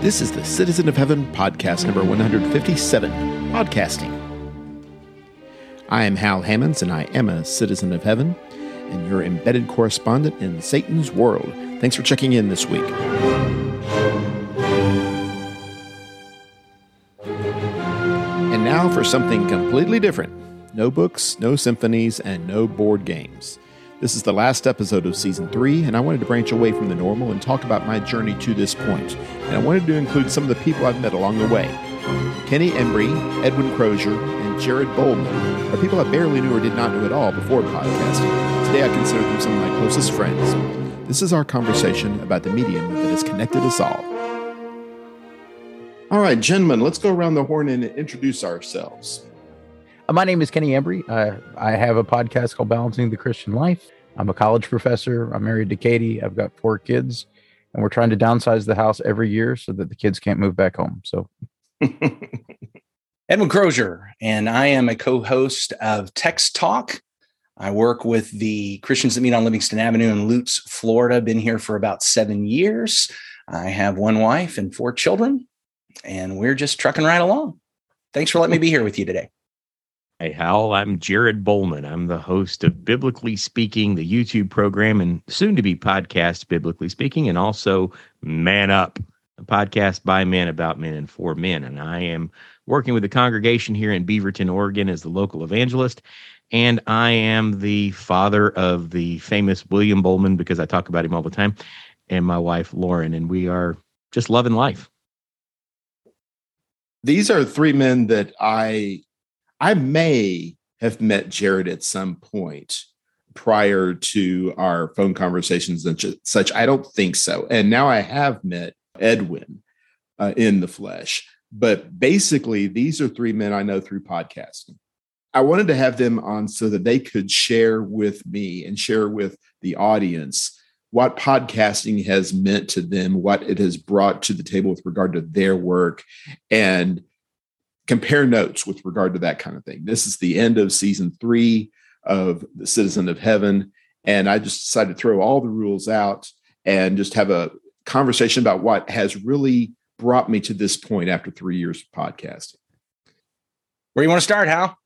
This is the Citizen of Heaven podcast number 157 Podcasting. I am Hal Hammons, and I am a citizen of heaven and your embedded correspondent in Satan's world. Thanks for checking in this week. And now for something completely different no books, no symphonies, and no board games. This is the last episode of season three, and I wanted to branch away from the normal and talk about my journey to this point. And I wanted to include some of the people I've met along the way. Kenny Embry, Edwin Crozier, and Jared Bowman are people I barely knew or did not know at all before podcasting. Today I consider them some of my closest friends. This is our conversation about the medium that has connected us all. All right, gentlemen, let's go around the horn and introduce ourselves. Uh, my name is Kenny Embry. Uh, I have a podcast called Balancing the Christian Life. I'm a college professor. I'm married to Katie. I've got four kids, and we're trying to downsize the house every year so that the kids can't move back home. So, Edwin Crozier, and I am a co host of Text Talk. I work with the Christians that meet on Livingston Avenue in Lutz, Florida. Been here for about seven years. I have one wife and four children, and we're just trucking right along. Thanks for letting me be here with you today. Hey, Hal, I'm Jared Bowman. I'm the host of Biblically Speaking, the YouTube program, and soon to be podcast, Biblically Speaking, and also Man Up, a podcast by men about men and for men. And I am working with the congregation here in Beaverton, Oregon, as the local evangelist. And I am the father of the famous William Bowman because I talk about him all the time, and my wife, Lauren. And we are just loving life. These are three men that I I may have met Jared at some point prior to our phone conversations and such. I don't think so. And now I have met Edwin uh, in the flesh. But basically, these are three men I know through podcasting. I wanted to have them on so that they could share with me and share with the audience what podcasting has meant to them, what it has brought to the table with regard to their work, and compare notes with regard to that kind of thing. This is the end of season three of The Citizen of Heaven. And I just decided to throw all the rules out and just have a conversation about what has really brought me to this point after three years of podcasting. Where do you want to start, Hal?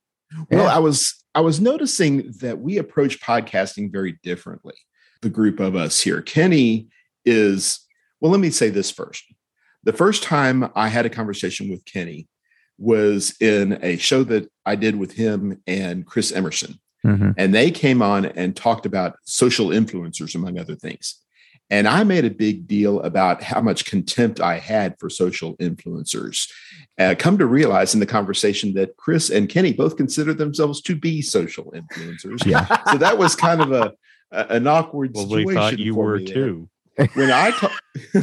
Well, yeah. I was I was noticing that we approach podcasting very differently. The group of us here. Kenny is well, let me say this first. The first time I had a conversation with Kenny, was in a show that I did with him and Chris Emerson. Mm-hmm. And they came on and talked about social influencers, among other things. And I made a big deal about how much contempt I had for social influencers. Uh, come to realize in the conversation that Chris and Kenny both consider themselves to be social influencers. Yeah. so that was kind of a, a an awkward well, situation. We thought you were too when I talk,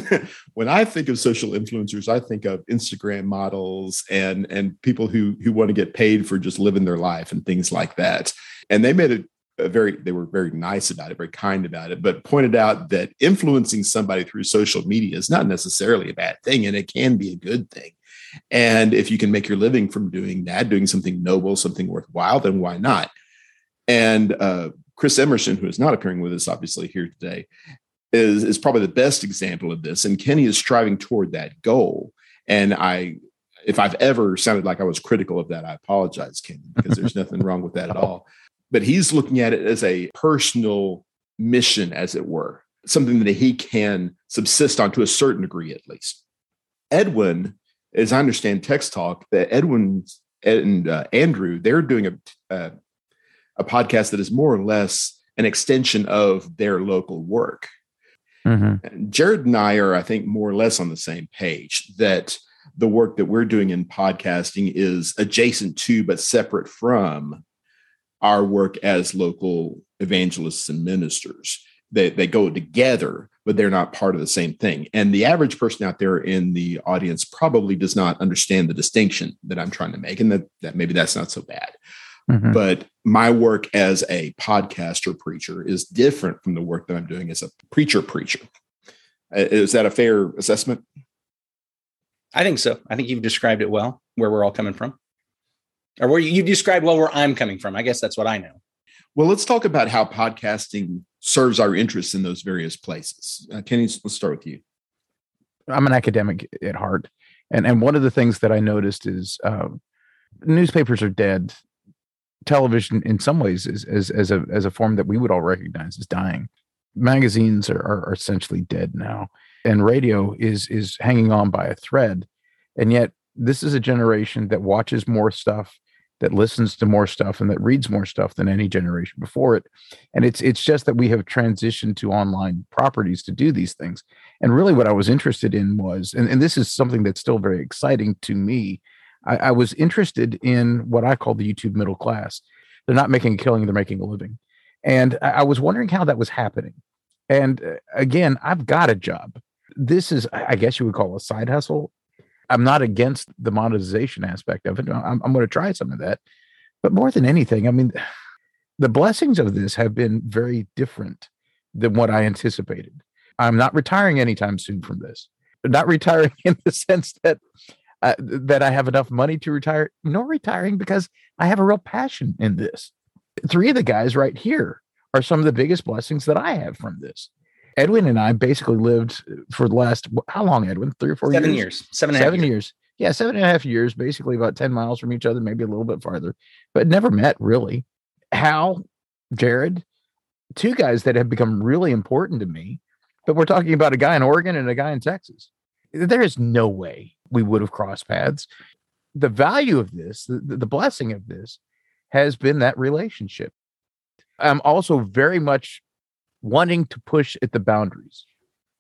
when I think of social influencers, I think of Instagram models and and people who who want to get paid for just living their life and things like that. And they made it a very they were very nice about it, very kind about it, but pointed out that influencing somebody through social media is not necessarily a bad thing, and it can be a good thing. And if you can make your living from doing that, doing something noble, something worthwhile, then why not? And uh, Chris Emerson, who is not appearing with us obviously here today, is, is probably the best example of this. And Kenny is striving toward that goal. And I, if I've ever sounded like I was critical of that, I apologize, Kenny, because there's nothing wrong with that at all. But he's looking at it as a personal mission, as it were, something that he can subsist on to a certain degree, at least. Edwin, as I understand text talk, that Edwin and uh, Andrew, they're doing a, uh, a podcast that is more or less an extension of their local work. Mm-hmm. Jared and I are, I think, more or less on the same page that the work that we're doing in podcasting is adjacent to, but separate from our work as local evangelists and ministers. They, they go together, but they're not part of the same thing. And the average person out there in the audience probably does not understand the distinction that I'm trying to make, and that, that maybe that's not so bad. Mm-hmm. But my work as a podcaster preacher is different from the work that I'm doing as a preacher preacher. Is that a fair assessment? I think so. I think you've described it well, where we're all coming from. Or where you, described well where I'm coming from. I guess that's what I know. Well, let's talk about how podcasting serves our interests in those various places. Uh, Kenny, let's start with you. I'm an academic at heart, and and one of the things that I noticed is uh, newspapers are dead. Television, in some ways, is as as a as a form that we would all recognize is dying. Magazines are, are, are essentially dead now, and radio is is hanging on by a thread. And yet, this is a generation that watches more stuff that listens to more stuff and that reads more stuff than any generation before it and it's it's just that we have transitioned to online properties to do these things and really what i was interested in was and, and this is something that's still very exciting to me I, I was interested in what i call the youtube middle class they're not making a killing they're making a living and I, I was wondering how that was happening and uh, again i've got a job this is i guess you would call a side hustle I'm not against the monetization aspect of it. I'm, I'm going to try some of that. But more than anything, I mean, the blessings of this have been very different than what I anticipated. I'm not retiring anytime soon from this. Not retiring in the sense that uh, that I have enough money to retire, nor retiring because I have a real passion in this. Three of the guys right here are some of the biggest blessings that I have from this. Edwin and I basically lived for the last how long, Edwin? Three or four seven years? years. Seven, seven years. years. Yeah, seven and a half years, basically about 10 miles from each other, maybe a little bit farther, but never met really. Hal, Jared, two guys that have become really important to me. But we're talking about a guy in Oregon and a guy in Texas. There is no way we would have crossed paths. The value of this, the, the blessing of this, has been that relationship. I'm also very much wanting to push at the boundaries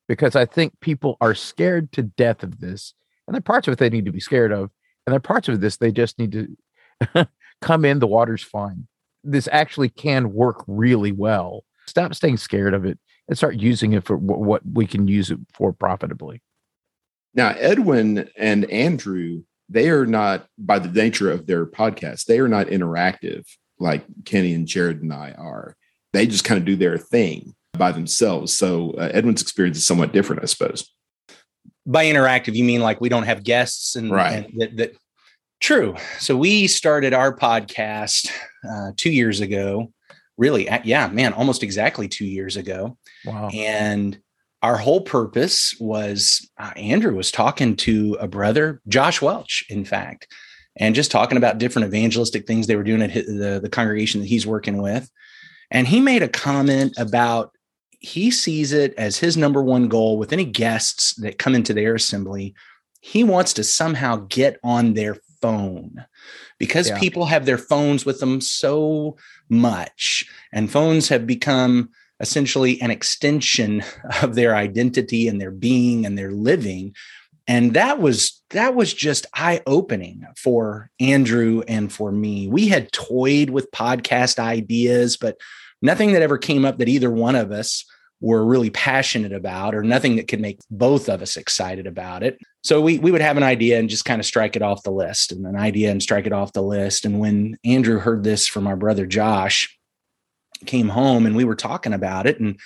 because I think people are scared to death of this. And there are parts of it they need to be scared of. And there are parts of this they just need to come in, the water's fine. This actually can work really well. Stop staying scared of it and start using it for what we can use it for profitably. Now, Edwin and Andrew, they are not, by the nature of their podcast, they are not interactive like Kenny and Jared and I are they just kind of do their thing by themselves. So uh, Edwin's experience is somewhat different, I suppose. By interactive, you mean like we don't have guests and, right. And that, that, true. So we started our podcast uh, two years ago. Really, yeah, man, almost exactly two years ago. Wow. And our whole purpose was uh, Andrew was talking to a brother, Josh Welch, in fact, and just talking about different evangelistic things they were doing at the, the congregation that he's working with. And he made a comment about he sees it as his number one goal with any guests that come into their assembly. He wants to somehow get on their phone because yeah. people have their phones with them so much, and phones have become essentially an extension of their identity and their being and their living and that was that was just eye opening for Andrew and for me. We had toyed with podcast ideas, but nothing that ever came up that either one of us were really passionate about or nothing that could make both of us excited about it. So we we would have an idea and just kind of strike it off the list and an idea and strike it off the list. And when Andrew heard this from our brother Josh, came home and we were talking about it and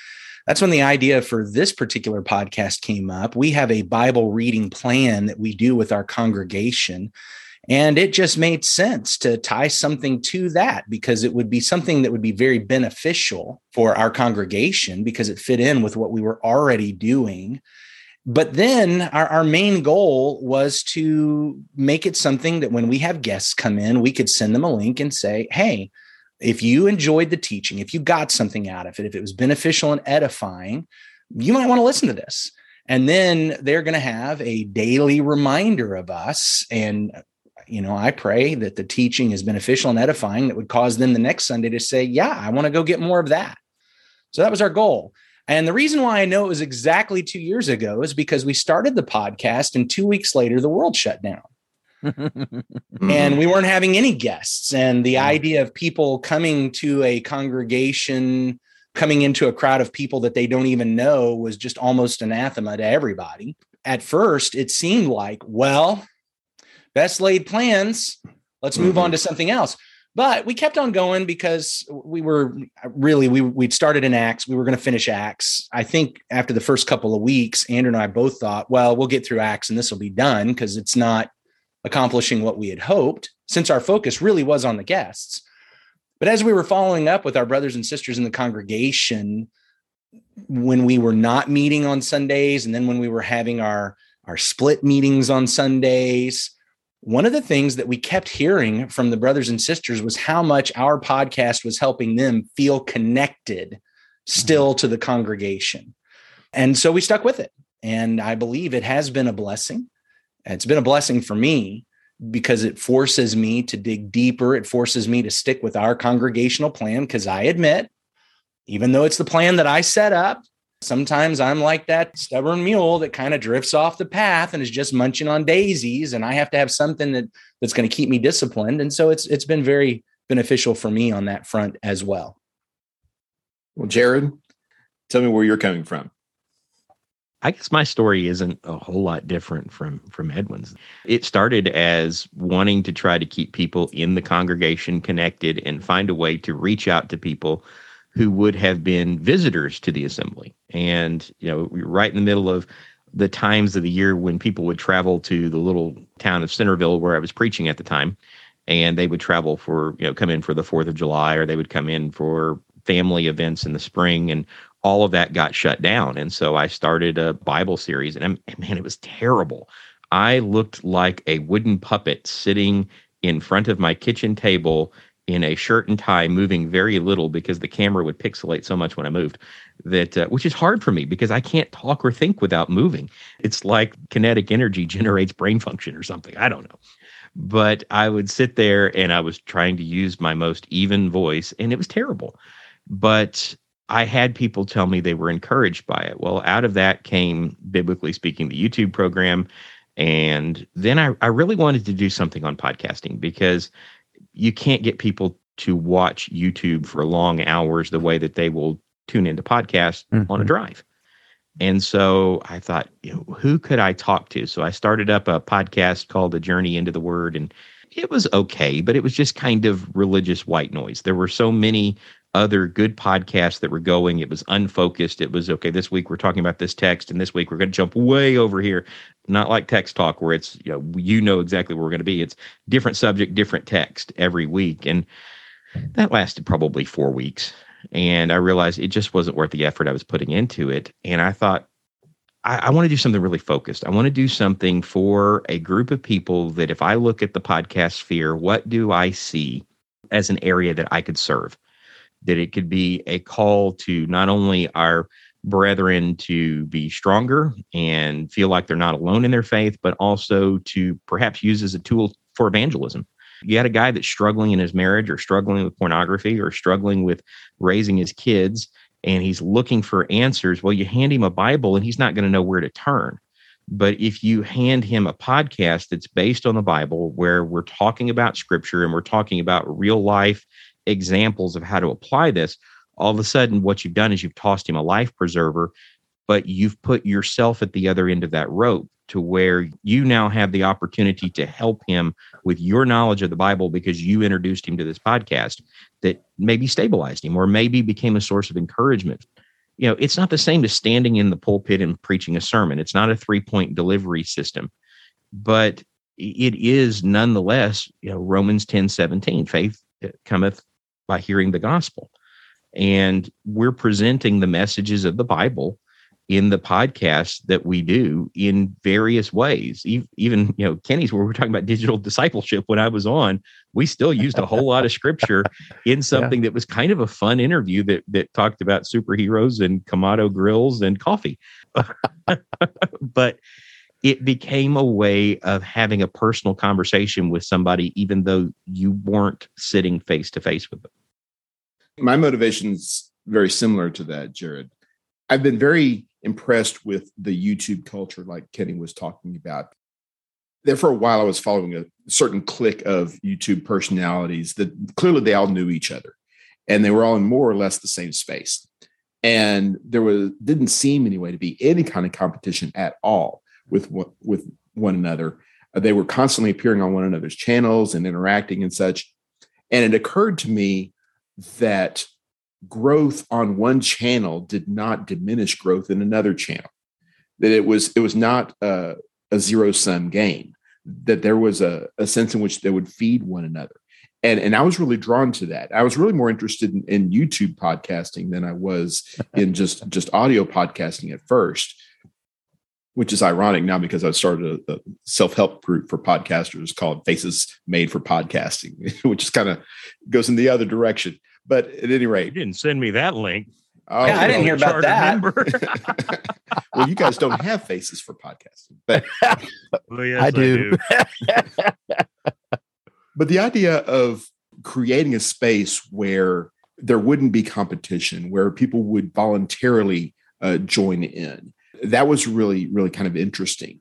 that's when the idea for this particular podcast came up. We have a Bible reading plan that we do with our congregation and it just made sense to tie something to that because it would be something that would be very beneficial for our congregation because it fit in with what we were already doing. But then our, our main goal was to make it something that when we have guests come in, we could send them a link and say, hey, if you enjoyed the teaching, if you got something out of it, if it was beneficial and edifying, you might want to listen to this. And then they're going to have a daily reminder of us and you know, I pray that the teaching is beneficial and edifying that would cause them the next Sunday to say, Yeah, I want to go get more of that. So that was our goal. And the reason why I know it was exactly two years ago is because we started the podcast and two weeks later, the world shut down. and we weren't having any guests. And the idea of people coming to a congregation, coming into a crowd of people that they don't even know was just almost anathema to everybody. At first, it seemed like, well, best laid plans. Let's move mm-hmm. on to something else. But we kept on going because we were really we we'd started in Acts. We were going to finish Acts. I think after the first couple of weeks, Andrew and I both thought, well, we'll get through Acts and this will be done because it's not accomplishing what we had hoped. Since our focus really was on the guests, but as we were following up with our brothers and sisters in the congregation, when we were not meeting on Sundays, and then when we were having our our split meetings on Sundays. One of the things that we kept hearing from the brothers and sisters was how much our podcast was helping them feel connected still to the congregation. And so we stuck with it. And I believe it has been a blessing. It's been a blessing for me because it forces me to dig deeper. It forces me to stick with our congregational plan because I admit, even though it's the plan that I set up, sometimes I'm like that stubborn mule that kind of drifts off the path and is just munching on daisies and I have to have something that that's going to keep me disciplined and so it's it's been very beneficial for me on that front as well. Well, Jared, tell me where you're coming from. I guess my story isn't a whole lot different from from Edwin's. It started as wanting to try to keep people in the congregation connected and find a way to reach out to people who would have been visitors to the assembly. And you know, we are right in the middle of the times of the year when people would travel to the little town of Centerville where I was preaching at the time, and they would travel for you know come in for the Fourth of July or they would come in for family events in the spring and all of that got shut down. And so I started a Bible series, and, man, it was terrible. I looked like a wooden puppet sitting in front of my kitchen table in a shirt and tie, moving very little because the camera would pixelate so much when I moved. That uh, which is hard for me because I can't talk or think without moving. It's like kinetic energy generates brain function or something. I don't know. But I would sit there and I was trying to use my most even voice, and it was terrible. But I had people tell me they were encouraged by it. Well, out of that came, biblically speaking, the YouTube program. And then I, I really wanted to do something on podcasting because you can't get people to watch YouTube for long hours the way that they will tune into podcasts mm-hmm. on a mm-hmm. drive. And so I thought, you know, who could I talk to? So I started up a podcast called The Journey into the Word and it was okay, but it was just kind of religious white noise. There were so many other good podcasts that were going. It was unfocused. It was okay. This week we're talking about this text, and this week we're going to jump way over here. Not like text talk where it's you know you know exactly where we're going to be. It's different subject, different text every week, and that lasted probably four weeks. And I realized it just wasn't worth the effort I was putting into it. And I thought I, I want to do something really focused. I want to do something for a group of people that if I look at the podcast sphere, what do I see as an area that I could serve? That it could be a call to not only our brethren to be stronger and feel like they're not alone in their faith, but also to perhaps use as a tool for evangelism. You got a guy that's struggling in his marriage or struggling with pornography or struggling with raising his kids and he's looking for answers. Well, you hand him a Bible and he's not going to know where to turn. But if you hand him a podcast that's based on the Bible, where we're talking about scripture and we're talking about real life examples of how to apply this, all of a sudden what you've done is you've tossed him a life preserver, but you've put yourself at the other end of that rope to where you now have the opportunity to help him with your knowledge of the Bible because you introduced him to this podcast that maybe stabilized him or maybe became a source of encouragement. You know, it's not the same as standing in the pulpit and preaching a sermon. It's not a three point delivery system, but it is nonetheless, you know, Romans 10 17, faith cometh by hearing the gospel. And we're presenting the messages of the Bible in the podcast that we do in various ways. Even, you know, Kenny's where we're talking about digital discipleship when I was on, we still used a whole lot of scripture in something yeah. that was kind of a fun interview that that talked about superheroes and Kamado grills and coffee. but it became a way of having a personal conversation with somebody, even though you weren't sitting face to face with them. My motivation is very similar to that, Jared. I've been very impressed with the YouTube culture, like Kenny was talking about. There for a while, I was following a certain clique of YouTube personalities that clearly they all knew each other and they were all in more or less the same space. And there was didn't seem anyway to be any kind of competition at all with with one another. Uh, they were constantly appearing on one another's channels and interacting and such. And it occurred to me that growth on one channel did not diminish growth in another channel. That it was it was not a, a zero sum game. That there was a, a sense in which they would feed one another. And, and I was really drawn to that. I was really more interested in, in YouTube podcasting than I was in just just audio podcasting at first which is ironic now because I've started a, a self help group for podcasters called Faces Made for Podcasting, which is kind of goes in the other direction. But at any rate, you didn't send me that link. Oh, yeah, I didn't hear about that. well, you guys don't have faces for podcasting, but well, yes, I do. Do. but the idea of creating a space where there wouldn't be competition, where people would voluntarily uh, join in, that was really, really kind of interesting.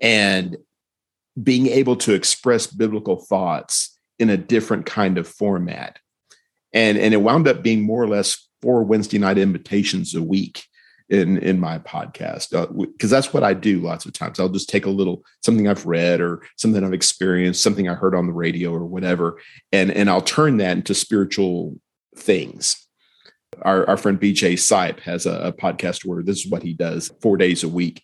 And being able to express biblical thoughts in a different kind of format. And, and it wound up being more or less four Wednesday night invitations a week in in my podcast because uh, that's what I do lots of times. I'll just take a little something I've read or something I've experienced, something I heard on the radio or whatever, and and I'll turn that into spiritual things. Our, our friend BJ Sipe has a, a podcast where this is what he does four days a week.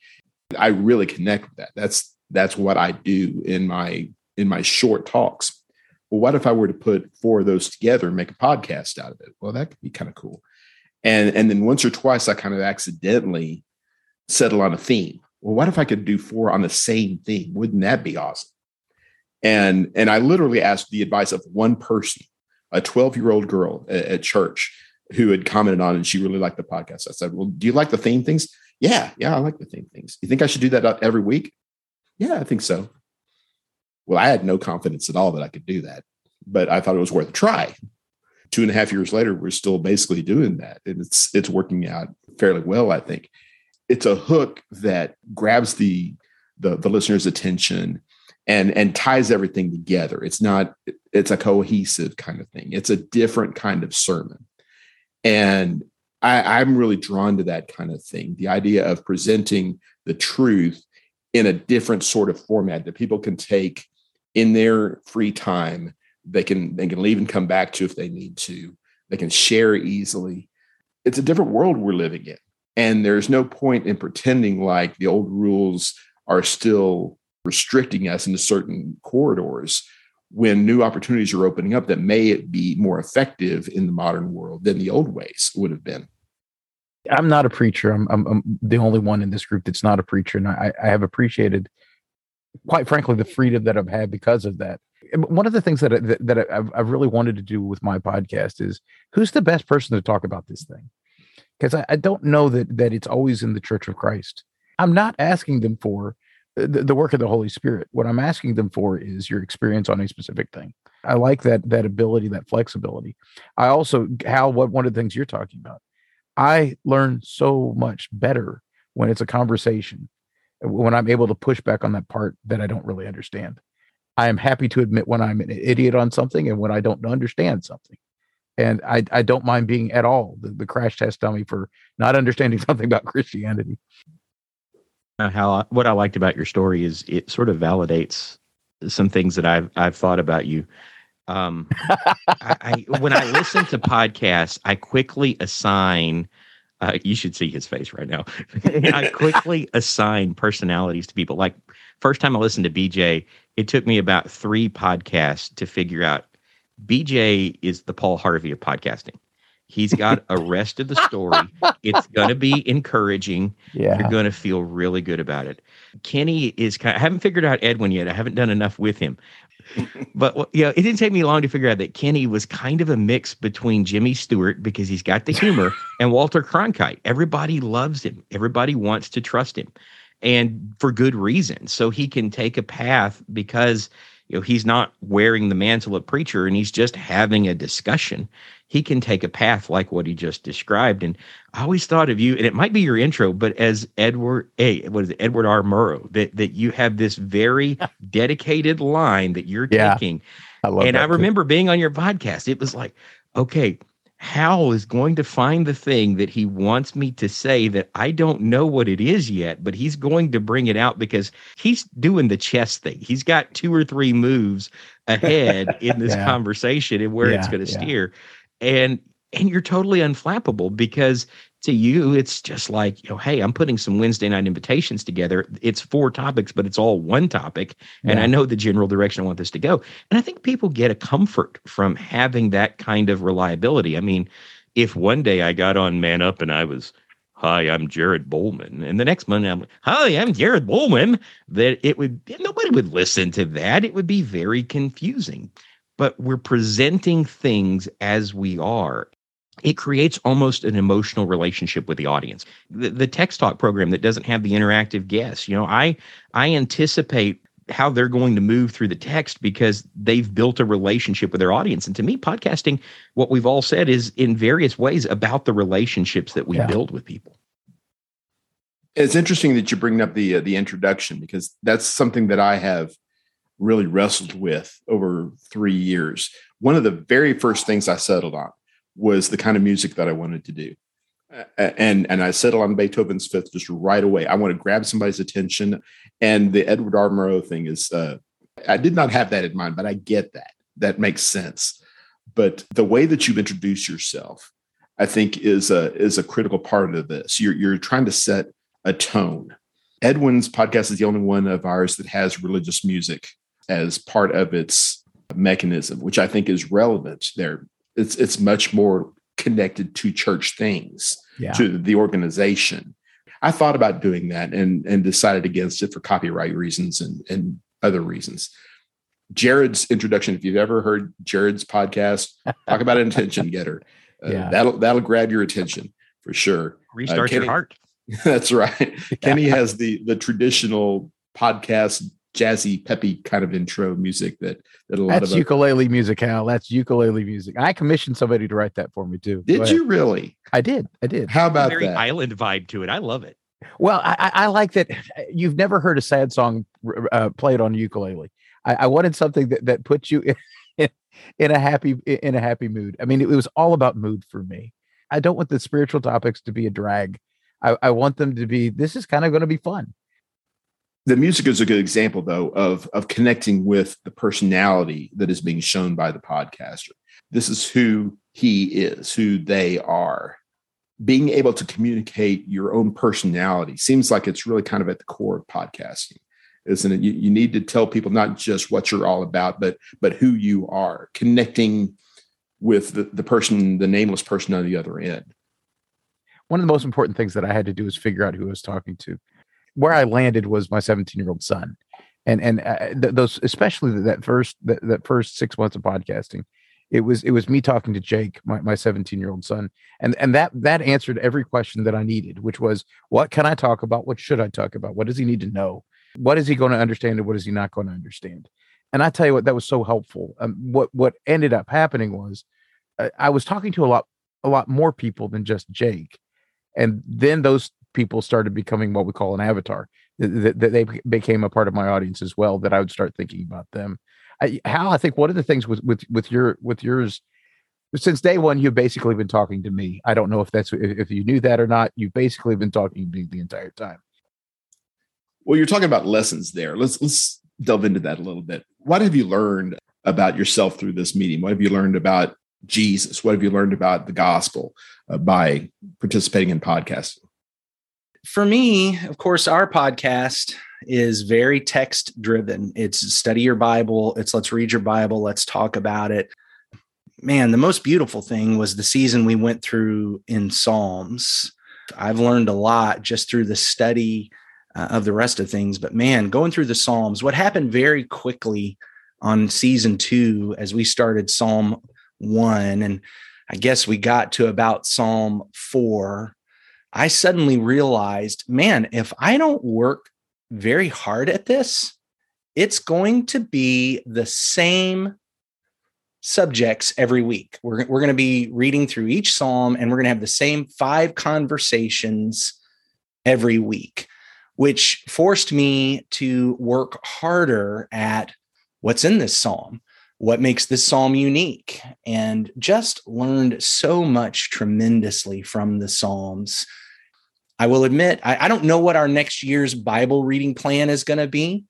I really connect with that. That's that's what I do in my in my short talks. Well, what if I were to put four of those together and make a podcast out of it? Well, that could be kind of cool and and then once or twice i kind of accidentally settle on a theme well what if i could do four on the same theme wouldn't that be awesome and and i literally asked the advice of one person a 12 year old girl at, at, church who had commented on it and she really liked the podcast i said well do you like the theme things yeah yeah i like the theme things you think i should do that every week yeah i think so well i had no confidence at all that i could do that but i thought it was worth a try two and a half years later, we're still basically doing that. And it's it's working out fairly well, I think. It's a hook that grabs the the, the listener's attention and and ties everything together. It's not it's a cohesive kind of thing. It's a different kind of sermon. And I, I'm really drawn to that kind of thing. The idea of presenting the truth in a different sort of format that people can take in their free time. They can they can leave and come back to if they need to. They can share easily. It's a different world we're living in. And there's no point in pretending like the old rules are still restricting us into certain corridors when new opportunities are opening up that may be more effective in the modern world than the old ways would have been. I'm not a preacher. I'm, I'm, I'm the only one in this group that's not a preacher and I, I have appreciated quite frankly the freedom that i've had because of that. One of the things that that, that I've, I've, really wanted to do with my podcast is who's the best person to talk about this thing? Because I, I, don't know that that it's always in the church of christ. I'm not asking them for Uh, the, the, work of the holy spirit what i'm asking them for is your experience on a specific thing i like that that ability that flexibility i also how what one of the things you're talking about i learn so much better when it's a conversation uh, when i'm able to push back on that part that i don't really understand I am happy to admit when I'm an idiot on something and when I don't understand something. And I, I don't mind being at all the, the crash test dummy for not understanding something about Christianity. How I, what I liked about your story is it sort of validates some things that I've I've thought about you. Um, I, I, when I listen to podcasts, I quickly assign. Uh, you should see his face right now. I quickly assign personalities to people. Like first time I listened to BJ, it took me about three podcasts to figure out BJ is the Paul Harvey of podcasting. He's got a rest of the story. It's going to be encouraging. Yeah. You're going to feel really good about it. Kenny is kind of, I haven't figured out Edwin yet. I haven't done enough with him. but you know, it didn't take me long to figure out that Kenny was kind of a mix between Jimmy Stewart because he's got the humor and Walter Cronkite. Everybody loves him. Everybody wants to trust him and for good reason. So he can take a path because you know he's not wearing the mantle of preacher and he's just having a discussion. He can take a path like what he just described. And I always thought of you, and it might be your intro, but as Edward A, what is it, Edward R. Murrow, that that you have this very dedicated line that you're yeah, taking. I love and I remember too. being on your podcast. It was like, okay, Hal is going to find the thing that he wants me to say that I don't know what it is yet, but he's going to bring it out because he's doing the chess thing. He's got two or three moves ahead in this yeah. conversation and where yeah, it's going to yeah. steer. And and you're totally unflappable because to you it's just like you know hey i'm putting some wednesday night invitations together it's four topics but it's all one topic and i know the general direction i want this to go and i think people get a comfort from having that kind of reliability i mean if one day i got on man up and i was hi, I'm Jared Bowman. And the next Monday, I'm like, hi, I'm Jared Bowman. That it would, nobody would listen to that. It would be very confusing. But we're presenting things as we are. It creates almost an emotional relationship with the audience. The, the text talk program that doesn't have the interactive guests, you know, I I anticipate how they're going to move through the text because they've built a relationship with their audience. And to me, podcasting, what we've all said is in various ways about the relationships that we yeah. build with people. It's interesting that you bring up the uh, the introduction because that's something that I have really wrestled with over 3 years. One of the very first things I settled on was the kind of music that I wanted to do and and I settled on Beethoven's Fifth just right away. I want to grab somebody's attention, and the Edward R. Murrow thing is. Uh, I did not have that in mind, but I get that. That makes sense. But the way that you introduce yourself, I think, is a is a critical part of this. You're you're trying to set a tone. Edwin's podcast is the only one of ours that has religious music as part of its mechanism, which I think is relevant there. It's it's much more connected to church things, yeah. to the organization. I thought about doing that and and decided against it for copyright reasons and and other reasons. Jared's introduction, if you've ever heard Jared's podcast, talk about an attention getter. Uh, yeah. That'll that'll grab your attention for sure. Restart uh, Kenny, your heart. That's right. Kenny has the the traditional podcast jazzy, peppy kind of intro music that that a lot That's of ukulele music, Hal. That's ukulele music. I commissioned somebody to write that for me too. Did you really? I did. I did. How about very that? island vibe to it? I love it. Well, I, I like that. You've never heard a sad song uh, played on ukulele. I, I, wanted something that that puts you in, in a happy in a happy mood. I mean, it, it was all about mood for me. I don't want the spiritual topics to be a drag. I, I want them to be. This is kind of going to be fun the music is a good example though of of connecting with the personality that is being shown by the podcaster. This is who he is who they are. Being able to communicate your own personality seems like it's really kind of at the core of podcasting isn't it? You, you need to tell people not just what you're all about but but who you are connecting with the, the person the nameless person on the other end. One of the most important things that i had to do is figure out who i was talking to where I landed was my 17 year old son, and and uh, th- those especially that first that, that first six months of podcasting, it was it was me talking to Jake, my my 17 year old son, and and that that answered every question that I needed, which was what can I talk about, what should I talk about, what does he need to know, what is he going to understand, and what is he not going to understand, and I tell you what that was so helpful. Um, what what ended up happening was uh, I was talking to a lot a lot more people than just Jake, and then those people started becoming what we call an avatar that, that they became a part of my audience as well that i would start thinking about them. I, hal i think one of the things with with with your with yours since day one you've basically been talking to me. I don't know if that's if you knew that or not. You've basically been talking to me the entire time. Well you're talking about lessons there. Let's let's delve into that a little bit. What have you learned about yourself through this meeting what have you learned about jesus? What have you learned about the gospel uh, by participating in podcasting for me, of course, our podcast is very text driven. It's study your Bible, it's let's read your Bible, let's talk about it. Man, the most beautiful thing was the season we went through in Psalms. I've learned a lot just through the study uh, of the rest of things, but man, going through the Psalms, what happened very quickly on season two as we started Psalm one, and I guess we got to about Psalm four I suddenly realized, man, if I don't work very hard at this, it's going to be the same subjects every week. We're, we're going to be reading through each psalm and we're going to have the same five conversations every week, which forced me to work harder at what's in this psalm what makes this psalm unique and just learned so much tremendously from the psalms i will admit I, I, don't know what our next year's bible reading plan is going to be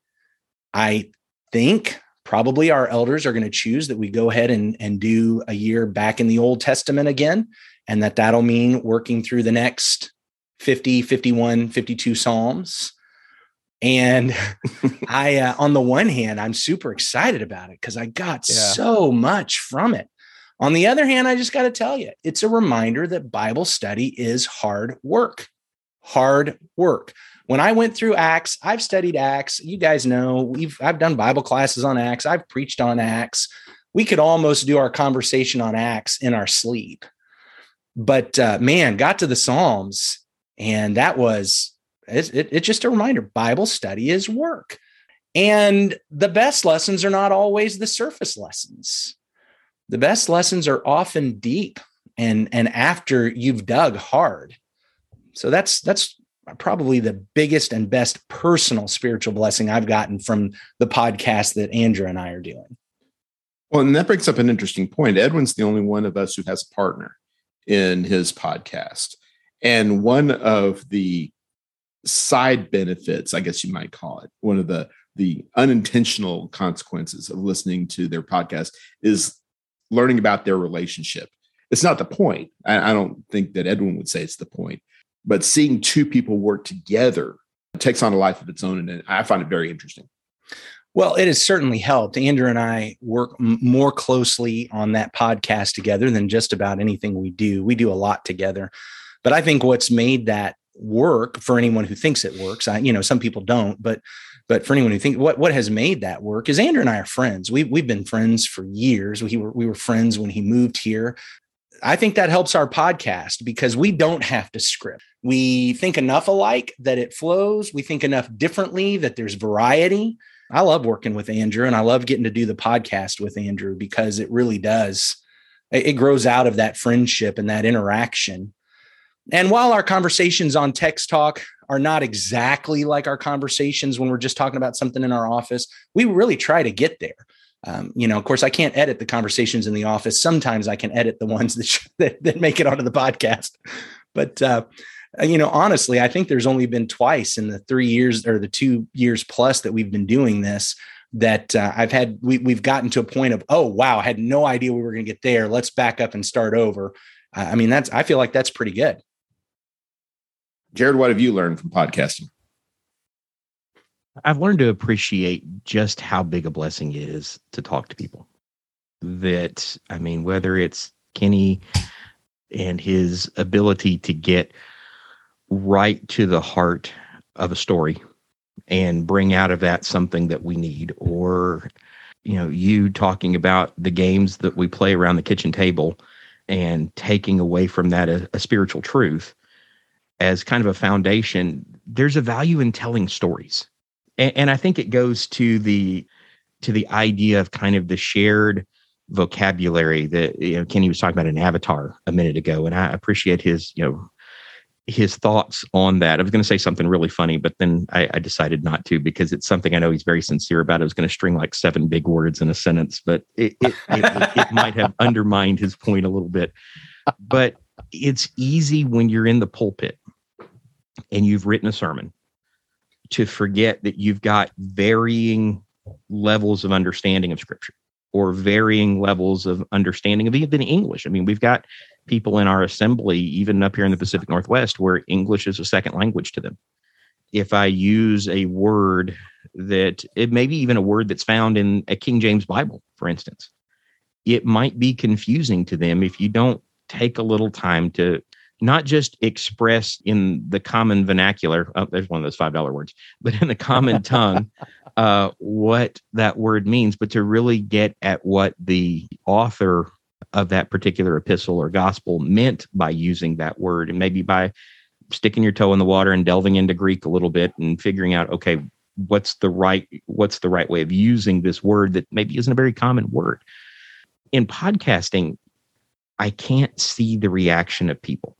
i think probably our elders are going to choose that we go ahead and, and do a year back in the old testament again and that that'll mean working through the next 50 51 52 psalms and I, uh, on the one hand, I'm super excited about it because I got yeah. so much from it. On the other hand, I just got to tell you, it's a reminder that Bible study is hard work. Hard work. When I went through Acts, I've studied Acts. You guys know we've I've done Bible classes on Acts. I've preached on Acts. We could almost do our conversation on Acts in our sleep. But uh, man, got to the Psalms, and that was it's it, it just a reminder: Bible study is work, and the best lessons are not always the surface lessons. The best lessons are often deep and and after you've dug hard so that's that's probably the biggest and best personal spiritual blessing I've gotten from the podcast that Andrew and I are doing. Well, and that brings up an interesting point. Edwin's the only one of us who has a partner in his podcast. And one of the side benefits, I guess you might call it, one of the the unintentional consequences of listening to their podcast is learning about their relationship. It's not the point. I, I don't think that Edwin would say it's the point, but seeing two people work together takes on a life of its own. And I find it very interesting. Well, it has certainly helped. Andrew and I work m- more closely on that podcast together than just about anything we do. We do a lot together. But I think what's made that work for anyone who thinks it works, I, you know, some people don't, but but for anyone who think what what has made that work is Andrew and I are friends. We we've been friends for years. We were we were friends when he moved here. I think that helps our podcast because we don't have to script. We think enough alike that it flows. We think enough differently that there's variety. I love working with Andrew and I love getting to do the podcast with Andrew because it really does. It grows out of that friendship and that interaction. And while our conversations on Text Talk are not exactly like our conversations when we're just talking about something in our office, we really try to get there um, you know, of course, I can't edit the conversations in the office. Sometimes I can edit the ones that that, that, make it onto the podcast. But uh, uh, you know, honestly, I think there's only been twice in the three years or the two years plus that we've been doing this that uh, I've had. We, we've gotten to a point of, oh wow, I had no idea we were going to get there. Let's back up and start over. I mean, that's I feel like that's pretty good. Jared, what have you learned from podcasting? I've learned to appreciate just how big a blessing it is to talk to people. That, I mean, whether it's Kenny and his ability to get right to the heart of a story and bring out of that something that we need, or, you know, you talking about the games that we play around the kitchen table and taking away from that a, a spiritual truth as kind of a foundation. There's a value in telling stories and, and I think it goes to the to the idea of kind of the shared vocabulary that you know Kenny was talking about an avatar a minute ago, and I appreciate his you know his thoughts on that. I was going to say something really funny, but then I, I, decided not to because it's something I know he's very sincere about. I was going to string like seven big words in a sentence, but it, it, it, it might have undermined his point a little bit. But it's easy when you're in the pulpit and you've written a sermon to forget that you've got varying levels of understanding of scripture or varying levels of understanding of even English. I mean, we've got people in our assembly, even up here in the Pacific Northwest, where English is a second language to them. If I use a word that it may be even a word that's found in a King James Bible, for instance, it might be confusing to them if you don't take a little time to not just express in the common vernacular. Oh, there's one of those five dollar words, but in the common tongue, uh, what that word means, but to really get at what the author of that particular epistle or gospel meant by using that word, and maybe by sticking your toe in the water and delving into Greek a little bit and figuring out, okay, what's the right what's the right way of using this word that maybe isn't a very common word. In podcasting, I can't see the reaction of people.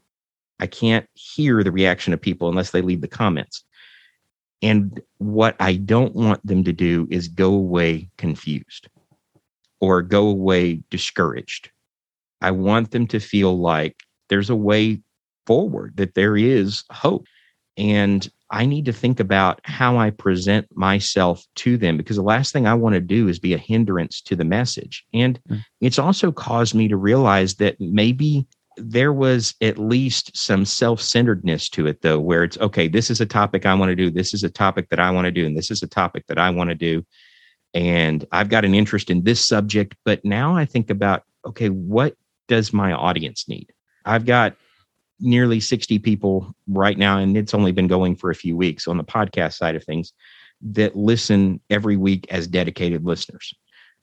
I can't hear the reaction of people unless they leave the comments. And what I don't want them to do is go away confused or go away discouraged. I want them to feel like there's a way forward, that there is hope. And I need to think about how I present myself to them because the last thing I want to do is be a hindrance to the message. And mm. it's also caused me to realize that maybe there was at least some self-centeredness to it though where it's okay this is a topic i want to do this is a topic that i want to do and this is a topic that i want to do and i've got an interest in this subject but now i think about okay what does my audience need i've got nearly 60 people right now, and it's only been going for a few weeks on the podcast side of things that listen every week as dedicated listeners.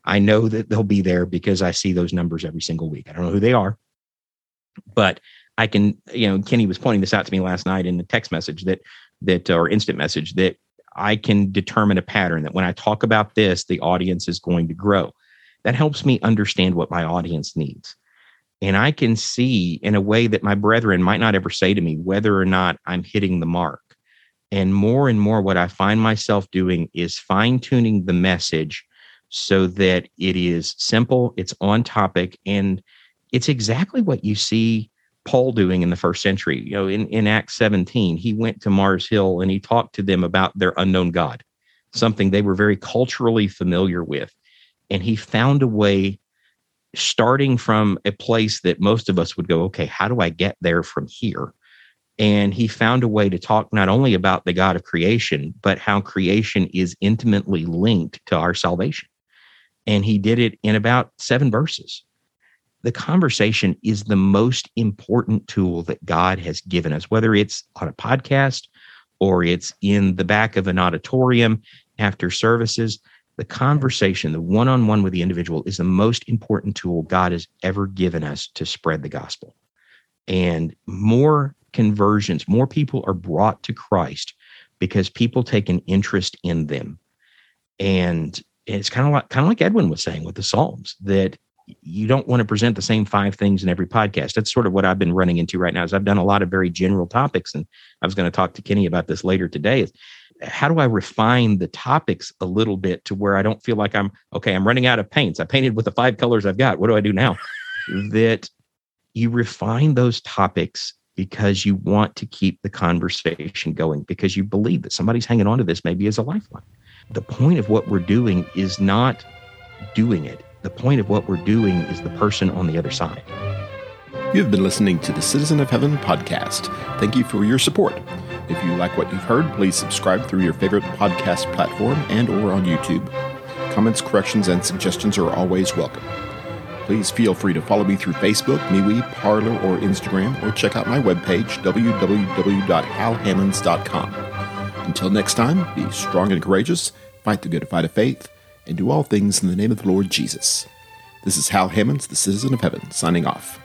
I know that they'll be there because I see those numbers every single week. I don't know who they are, but I can, you know, Kenny was pointing this out to me last night in the text message that, that, or instant message that I can determine a pattern that when I talk about this, the audience is going to grow. That helps me understand what my audience needs. And I can see in a way that my brethren might not ever say to me whether or not I'm hitting the mark. And more and more, what I find myself doing is fine tuning the message so that it is simple, it's on topic, and it's exactly what you see Paul doing in the first century. You know, in, in Acts 17, he went to Mars Hill and he talked to them about their unknown God, something they were very culturally familiar with. And he found a way, starting from a place that most of us would go, okay, how do I get there from here? And he found a way to talk not only about the God of creation, but how creation is intimately linked to our salvation. And he did it in about seven verses the conversation is the most important tool that God has given us, whether it's on a podcast or it's in the back of an auditorium after services. The conversation, the one on one with the individual, is the most important tool God has ever given us to spread the gospel. And more conversions, more people are brought to Christ because people take an interest in them. And it's kind of like kind of like Edwin was saying with the Psalms that you don't want to present the same five things in every podcast. That's sort of what I've been running into right now. Is I've done a lot of very general topics, and I was going to talk to Kenny about this later today. Is how do I refine the topics a little bit to where I don't feel like I'm okay? I'm running out of paints. I painted with the five colors I've got. What do I do now? that you refine those topics because you want to keep the conversation going because you believe that somebody's hanging on to this maybe as a lifeline. The point of what we're doing is not doing it the point of what we're doing is the person on the other side. You have been listening to the Citizen of Heaven podcast. Thank you for your support. If you like what you've heard, please subscribe through your favorite podcast platform and or on YouTube. Comments, corrections, and suggestions are always welcome. Please feel free to follow me through Facebook, MeWe, Parler, or Instagram, or check out my webpage, www.halhammons.com. Until next time, be strong and courageous, fight the good fight of faith, and do all things in the name of the Lord Jesus. This is Hal Hammons, the Citizen of Heaven, signing off.